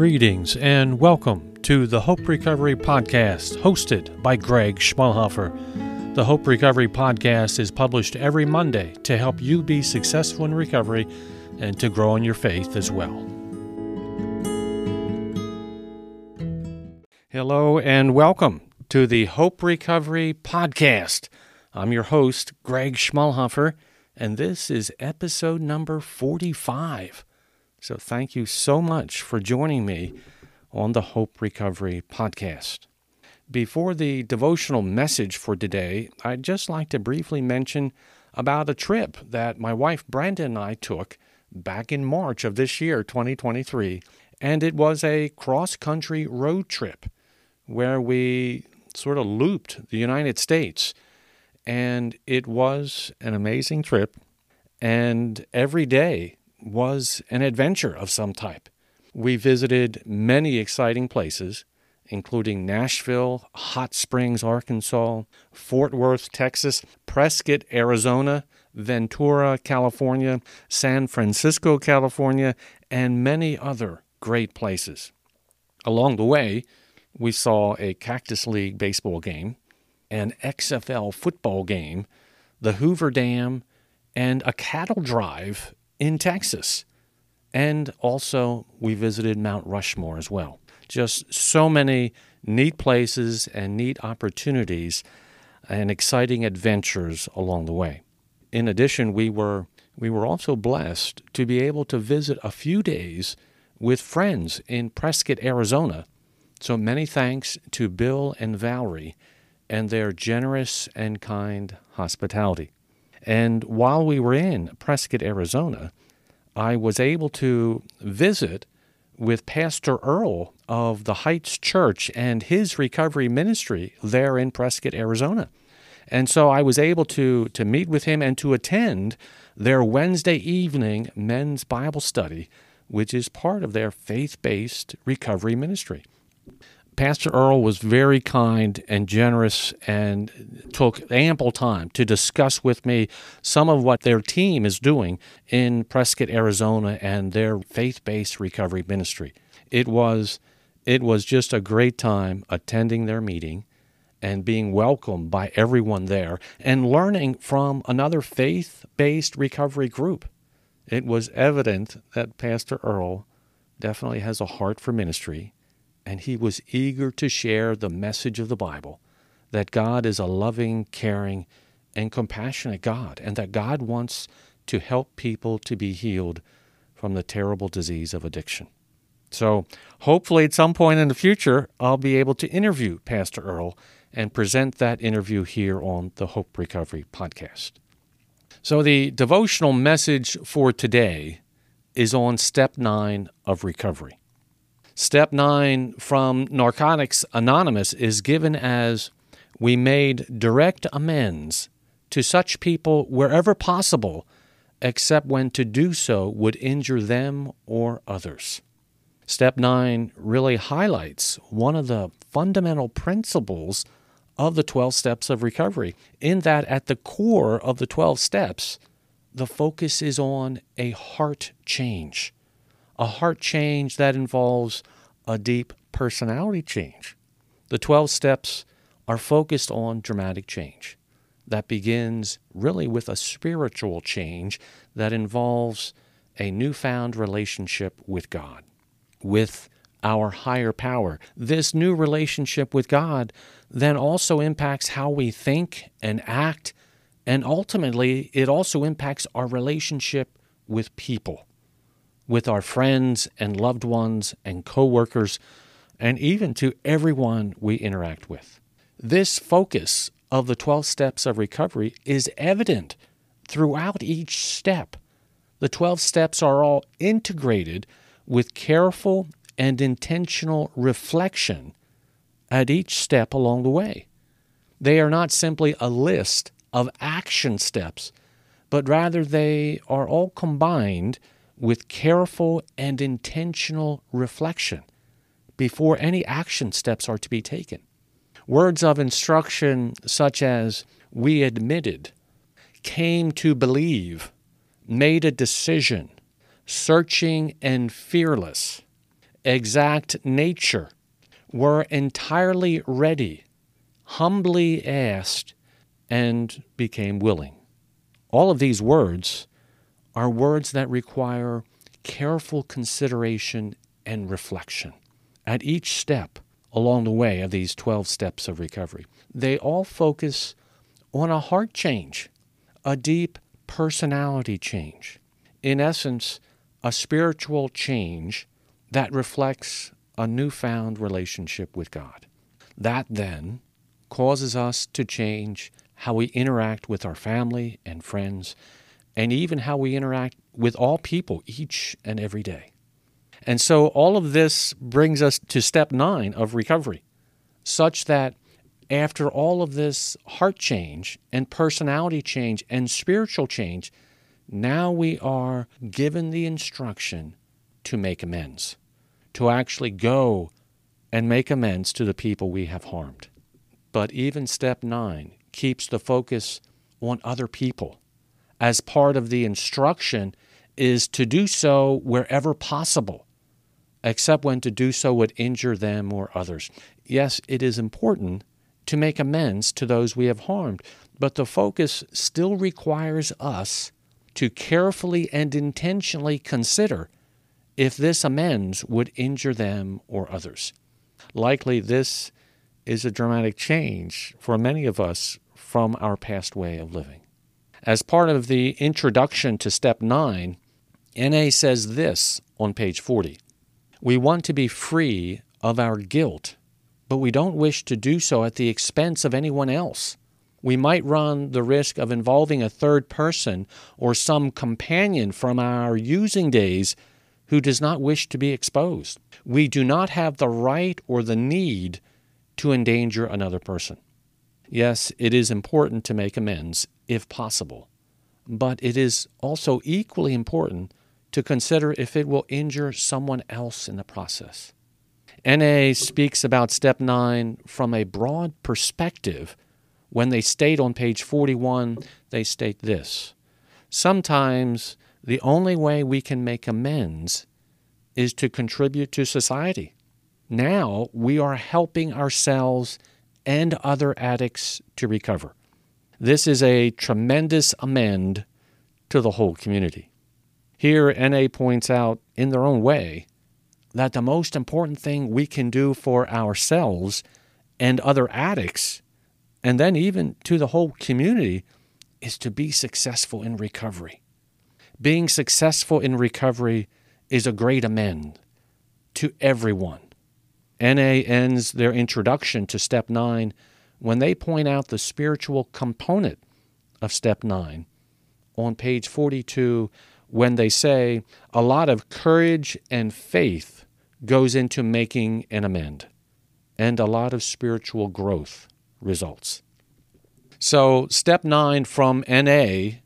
Greetings and welcome to the Hope Recovery Podcast, hosted by Greg Schmalhofer. The Hope Recovery Podcast is published every Monday to help you be successful in recovery and to grow in your faith as well. Hello and welcome to the Hope Recovery Podcast. I'm your host, Greg Schmalhofer, and this is episode number 45. So thank you so much for joining me on the Hope Recovery Podcast. Before the devotional message for today, I'd just like to briefly mention about a trip that my wife Brenda and I took back in March of this year, 2023. And it was a cross country road trip where we sort of looped the United States. And it was an amazing trip. And every day was an adventure of some type. We visited many exciting places, including Nashville, Hot Springs, Arkansas, Fort Worth, Texas, Prescott, Arizona, Ventura, California, San Francisco, California, and many other great places. Along the way, we saw a Cactus League baseball game, an XFL football game, the Hoover Dam, and a cattle drive in Texas. And also, we visited Mount Rushmore as well. Just so many neat places and neat opportunities and exciting adventures along the way. In addition, we were we were also blessed to be able to visit a few days with friends in Prescott, Arizona. So many thanks to Bill and Valerie and their generous and kind hospitality. And while we were in Prescott, Arizona, I was able to visit with Pastor Earl of the Heights Church and his recovery ministry there in Prescott, Arizona. And so I was able to, to meet with him and to attend their Wednesday evening men's Bible study, which is part of their faith based recovery ministry. Pastor Earl was very kind and generous and took ample time to discuss with me some of what their team is doing in Prescott, Arizona, and their faith based recovery ministry. It was, it was just a great time attending their meeting and being welcomed by everyone there and learning from another faith based recovery group. It was evident that Pastor Earl definitely has a heart for ministry and he was eager to share the message of the Bible that God is a loving, caring, and compassionate God, and that God wants to help people to be healed from the terrible disease of addiction. So, hopefully, at some point in the future, I'll be able to interview Pastor Earl and present that interview here on the Hope Recovery podcast. So, the devotional message for today is on step nine of recovery. Step nine from Narcotics Anonymous is given as we made direct amends to such people wherever possible, except when to do so would injure them or others. Step nine really highlights one of the fundamental principles of the 12 steps of recovery, in that at the core of the 12 steps, the focus is on a heart change a heart change that involves a deep personality change. The 12 steps are focused on dramatic change that begins really with a spiritual change that involves a newfound relationship with God, with our higher power. This new relationship with God then also impacts how we think and act, and ultimately, it also impacts our relationship with people with our friends and loved ones and coworkers, and even to everyone we interact with. This focus of the 12 steps of recovery is evident throughout each step. The 12 steps are all integrated with careful and intentional reflection at each step along the way. They are not simply a list of action steps, but rather they are all combined with careful and intentional reflection before any action steps are to be taken. Words of instruction such as we admitted, came to believe, made a decision, searching and fearless, exact nature, were entirely ready, humbly asked, and became willing. All of these words are words that require careful consideration and reflection at each step along the way of these 12 steps of recovery. They all focus on a heart change, a deep personality change. In essence, a spiritual change that reflects a newfound relationship with God. That then causes us to change how we interact with our family and friends, and even how we interact with all people each and every day. And so all of this brings us to step nine of recovery, such that after all of this heart change and personality change and spiritual change, now we are given the instruction to make amends, to actually go and make amends to the people we have harmed. But even step nine keeps the focus on other people as part of the instruction is to do so wherever possible, except when to do so would injure them or others. Yes, it is important to make amends to those we have harmed, but the focus still requires us to carefully and intentionally consider if this amends would injure them or others. Likely, this is a dramatic change for many of us from our past way of living. As part of the introduction to step 9, NA says this on page 40 We want to be free of our guilt, but we don't wish to do so at the expense of anyone else. We might run the risk of involving a third person or some companion from our using days who does not wish to be exposed. We do not have the right or the need to endanger another person. Yes, it is important to make amends if possible, but it is also equally important to consider if it will injure someone else in the process. NA speaks about step 9 from a broad perspective. When they state on page 41, they state this Sometimes the only way we can make amends is to contribute to society. Now we are helping ourselves and other addicts to recover. This is a tremendous amend to the whole community. Here, NA points out, in their own way, that the most important thing we can do for ourselves and other addicts, and then even to the whole community, is to be successful in recovery. Being successful in recovery is a great amend to everyone. NA ends their introduction to step 9 when they point out the spiritual component of step 9 on page 42 when they say a lot of courage and faith goes into making an amend and a lot of spiritual growth results. So, step 9 from NA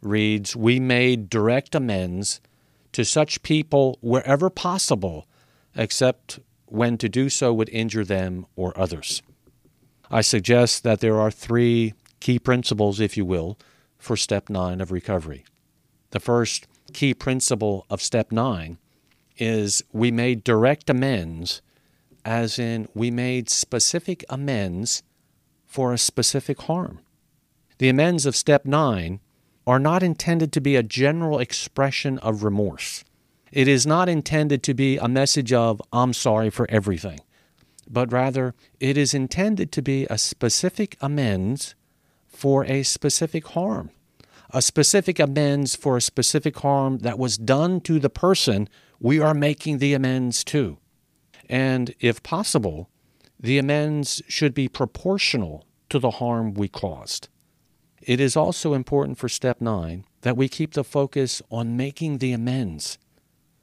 reads We made direct amends to such people wherever possible, except when to do so would injure them or others. I suggest that there are three key principles, if you will, for step nine of recovery. The first key principle of step nine is we made direct amends, as in we made specific amends for a specific harm. The amends of step nine are not intended to be a general expression of remorse. It is not intended to be a message of, I'm sorry for everything, but rather it is intended to be a specific amends for a specific harm, a specific amends for a specific harm that was done to the person we are making the amends to. And if possible, the amends should be proportional to the harm we caused. It is also important for step nine that we keep the focus on making the amends.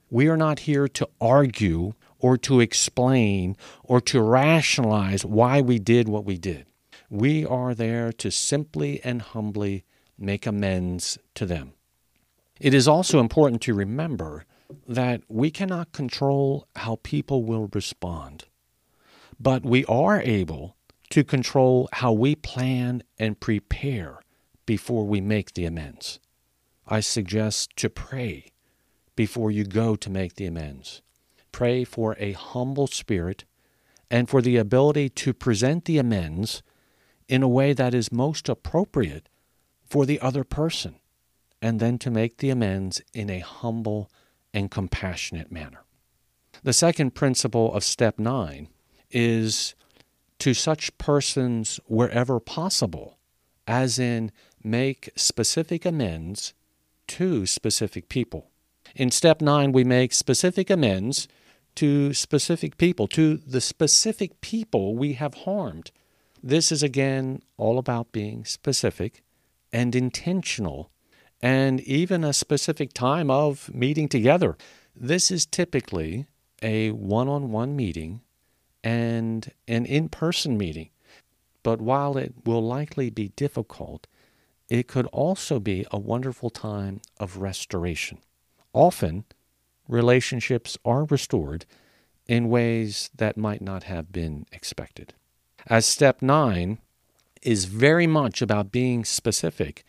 We are not here to argue or to explain or to rationalize why we did what we did. We are there to simply and humbly make amends to them. It is also important to remember that we cannot control how people will respond, but we are able to control how we plan and prepare before we make the amends. I suggest to pray before you go to make the amends, pray for a humble spirit and for the ability to present the amends in a way that is most appropriate for the other person, and then to make the amends in a humble and compassionate manner. The second principle of step nine is to such persons wherever possible, as in make specific amends to specific people. In step nine, we make specific amends to specific people, to the specific people we have harmed. This is again all about being specific and intentional, and even a specific time of meeting together. This is typically a one on one meeting and an in person meeting. But while it will likely be difficult, it could also be a wonderful time of restoration. Often, relationships are restored in ways that might not have been expected. As step nine is very much about being specific,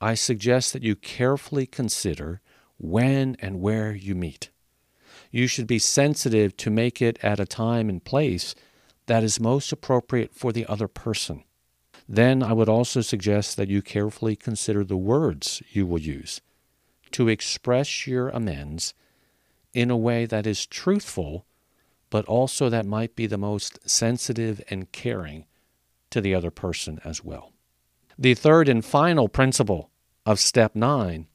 I suggest that you carefully consider when and where you meet. You should be sensitive to make it at a time and place that is most appropriate for the other person. Then I would also suggest that you carefully consider the words you will use to express your amends in a way that is truthful, but also that might be the most sensitive and caring to the other person as well. The third and final principle of step nine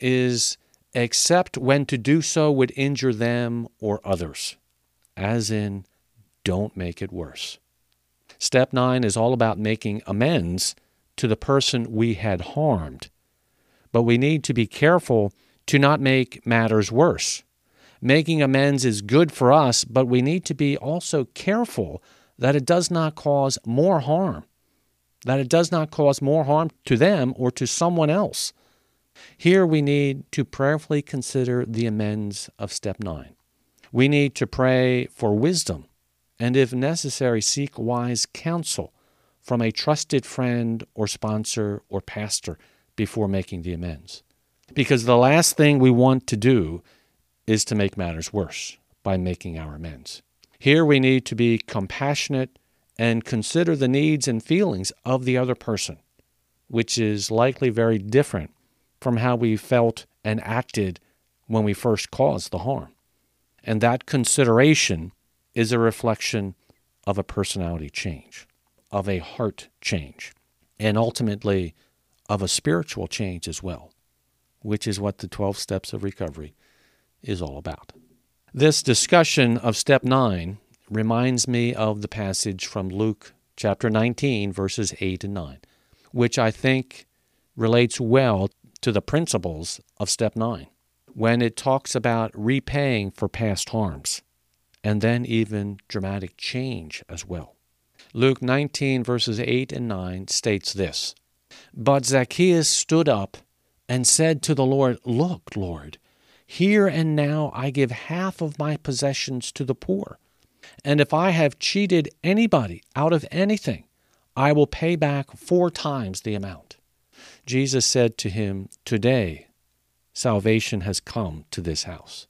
is except when to do so would injure them or others, as in, don't make it worse. Step nine is all about making amends to the person we had harmed, but we need to be careful to not make matters worse. Making amends is good for us, but we need to be also careful that it does not cause more harm, that it does not cause more harm to them or to someone else. Here we need to prayerfully consider the amends of step 9. We need to pray for wisdom and, if necessary, seek wise counsel from a trusted friend or sponsor or pastor before making the amends. Because the last thing we want to do is to make matters worse by making our amends. Here we need to be compassionate and consider the needs and feelings of the other person, which is likely very different from how we felt and acted when we first caused the harm. And that consideration is a reflection of a personality change, of a heart change, and ultimately of a spiritual change as well, which is what the 12 steps of recovery is all about. This discussion of step 9 reminds me of the passage from Luke chapter 19, verses 8 and 9, which I think relates well to the principles of step nine when it talks about repaying for past harms and then even dramatic change as well. Luke 19, verses 8 and 9 states this But Zacchaeus stood up and said to the Lord, Look, Lord, here and now I give half of my possessions to the poor. And if I have cheated anybody out of anything, I will pay back four times the amount. Jesus said to him, Today salvation has come to this house.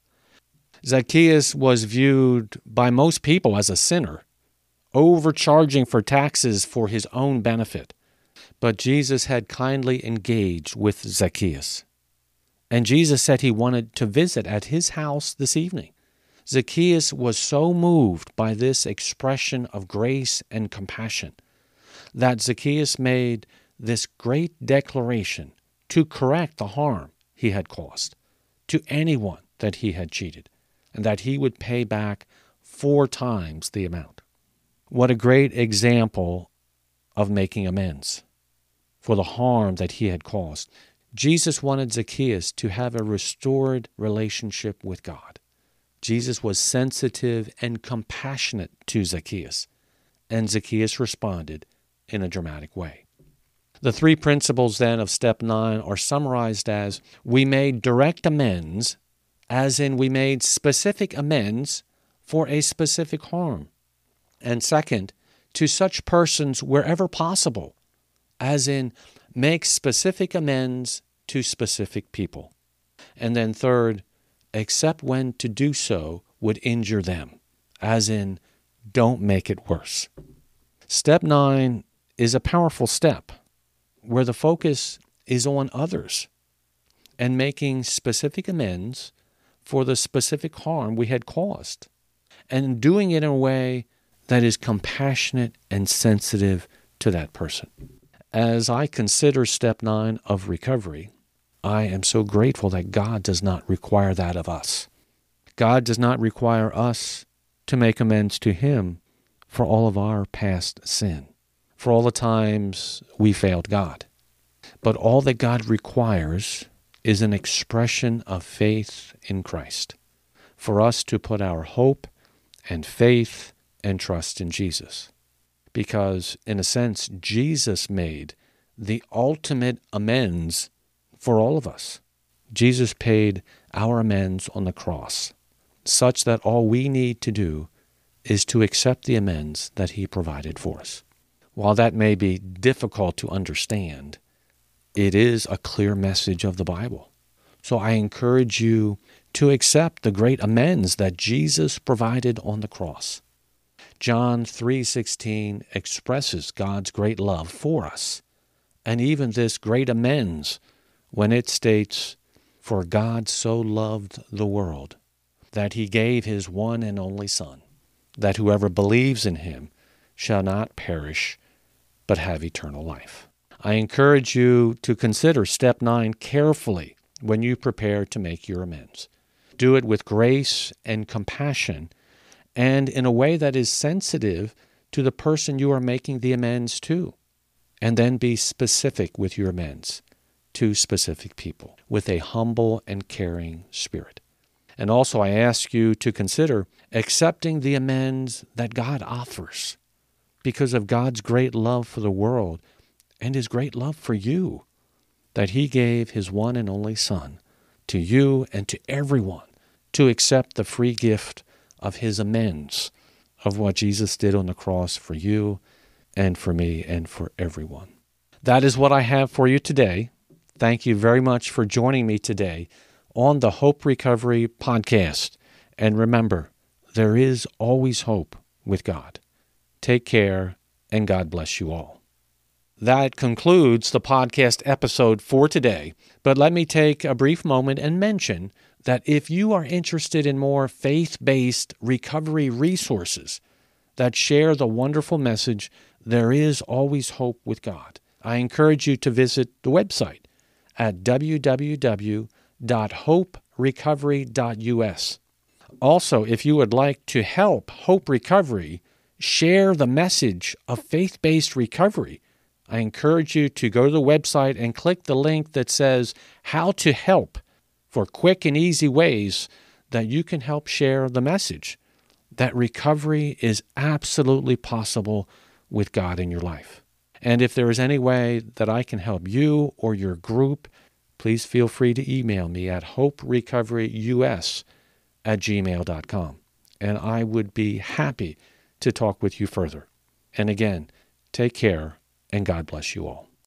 Zacchaeus was viewed by most people as a sinner, overcharging for taxes for his own benefit. But Jesus had kindly engaged with Zacchaeus. And Jesus said he wanted to visit at his house this evening. Zacchaeus was so moved by this expression of grace and compassion that Zacchaeus made this great declaration to correct the harm he had caused to anyone that he had cheated, and that he would pay back four times the amount. What a great example of making amends for the harm that he had caused. Jesus wanted Zacchaeus to have a restored relationship with God. Jesus was sensitive and compassionate to Zacchaeus, and Zacchaeus responded in a dramatic way. The three principles then of step nine are summarized as we made direct amends, as in we made specific amends for a specific harm. And second, to such persons wherever possible, as in make specific amends to specific people. And then third, except when to do so would injure them, as in, don't make it worse. Step nine is a powerful step where the focus is on others and making specific amends for the specific harm we had caused and doing it in a way that is compassionate and sensitive to that person. As I consider step nine of recovery, I am so grateful that God does not require that of us. God does not require us to make amends to Him for all of our past sin, for all the times we failed God. But all that God requires is an expression of faith in Christ, for us to put our hope and faith and trust in Jesus. Because, in a sense, Jesus made the ultimate amends for all of us. Jesus paid our amends on the cross, such that all we need to do is to accept the amends that He provided for us. While that may be difficult to understand, it is a clear message of the Bible. So I encourage you to accept the great amends that Jesus provided on the cross. John 3:16 expresses God's great love for us, and even this great amends when it states, For God so loved the world that he gave his one and only Son, that whoever believes in him shall not perish, but have eternal life. I encourage you to consider step nine carefully when you prepare to make your amends. Do it with grace and compassion and in a way that is sensitive to the person you are making the amends to. And then be specific with your amends to specific people with a humble and caring spirit. And also, I ask you to consider accepting the amends that God offers because of God's great love for the world and his great love for you, that he gave his one and only Son to you and to everyone to accept the free gift of his amends of what Jesus did on the cross for you and for me and for everyone. That is what I have for you today. Thank you very much for joining me today on the Hope Recovery podcast. And remember, there is always hope with God. Take care, and God bless you all. That concludes the podcast episode for today. But let me take a brief moment and mention that if you are interested in more faith based recovery resources that share the wonderful message, there is always hope with God, I encourage you to visit the website at www.hoperecovery.us. Also, if you would like to help Hope Recovery share the message of faith based recovery, I encourage you to go to the website and click the link that says How to Help for quick and easy ways that you can help share the message that recovery is absolutely possible with God in your life. And if there is any way that I can help you or your group, please feel free to email me at hoperecoveryus at gmail.com. And I would be happy to talk with you further. And again, take care and God bless you all.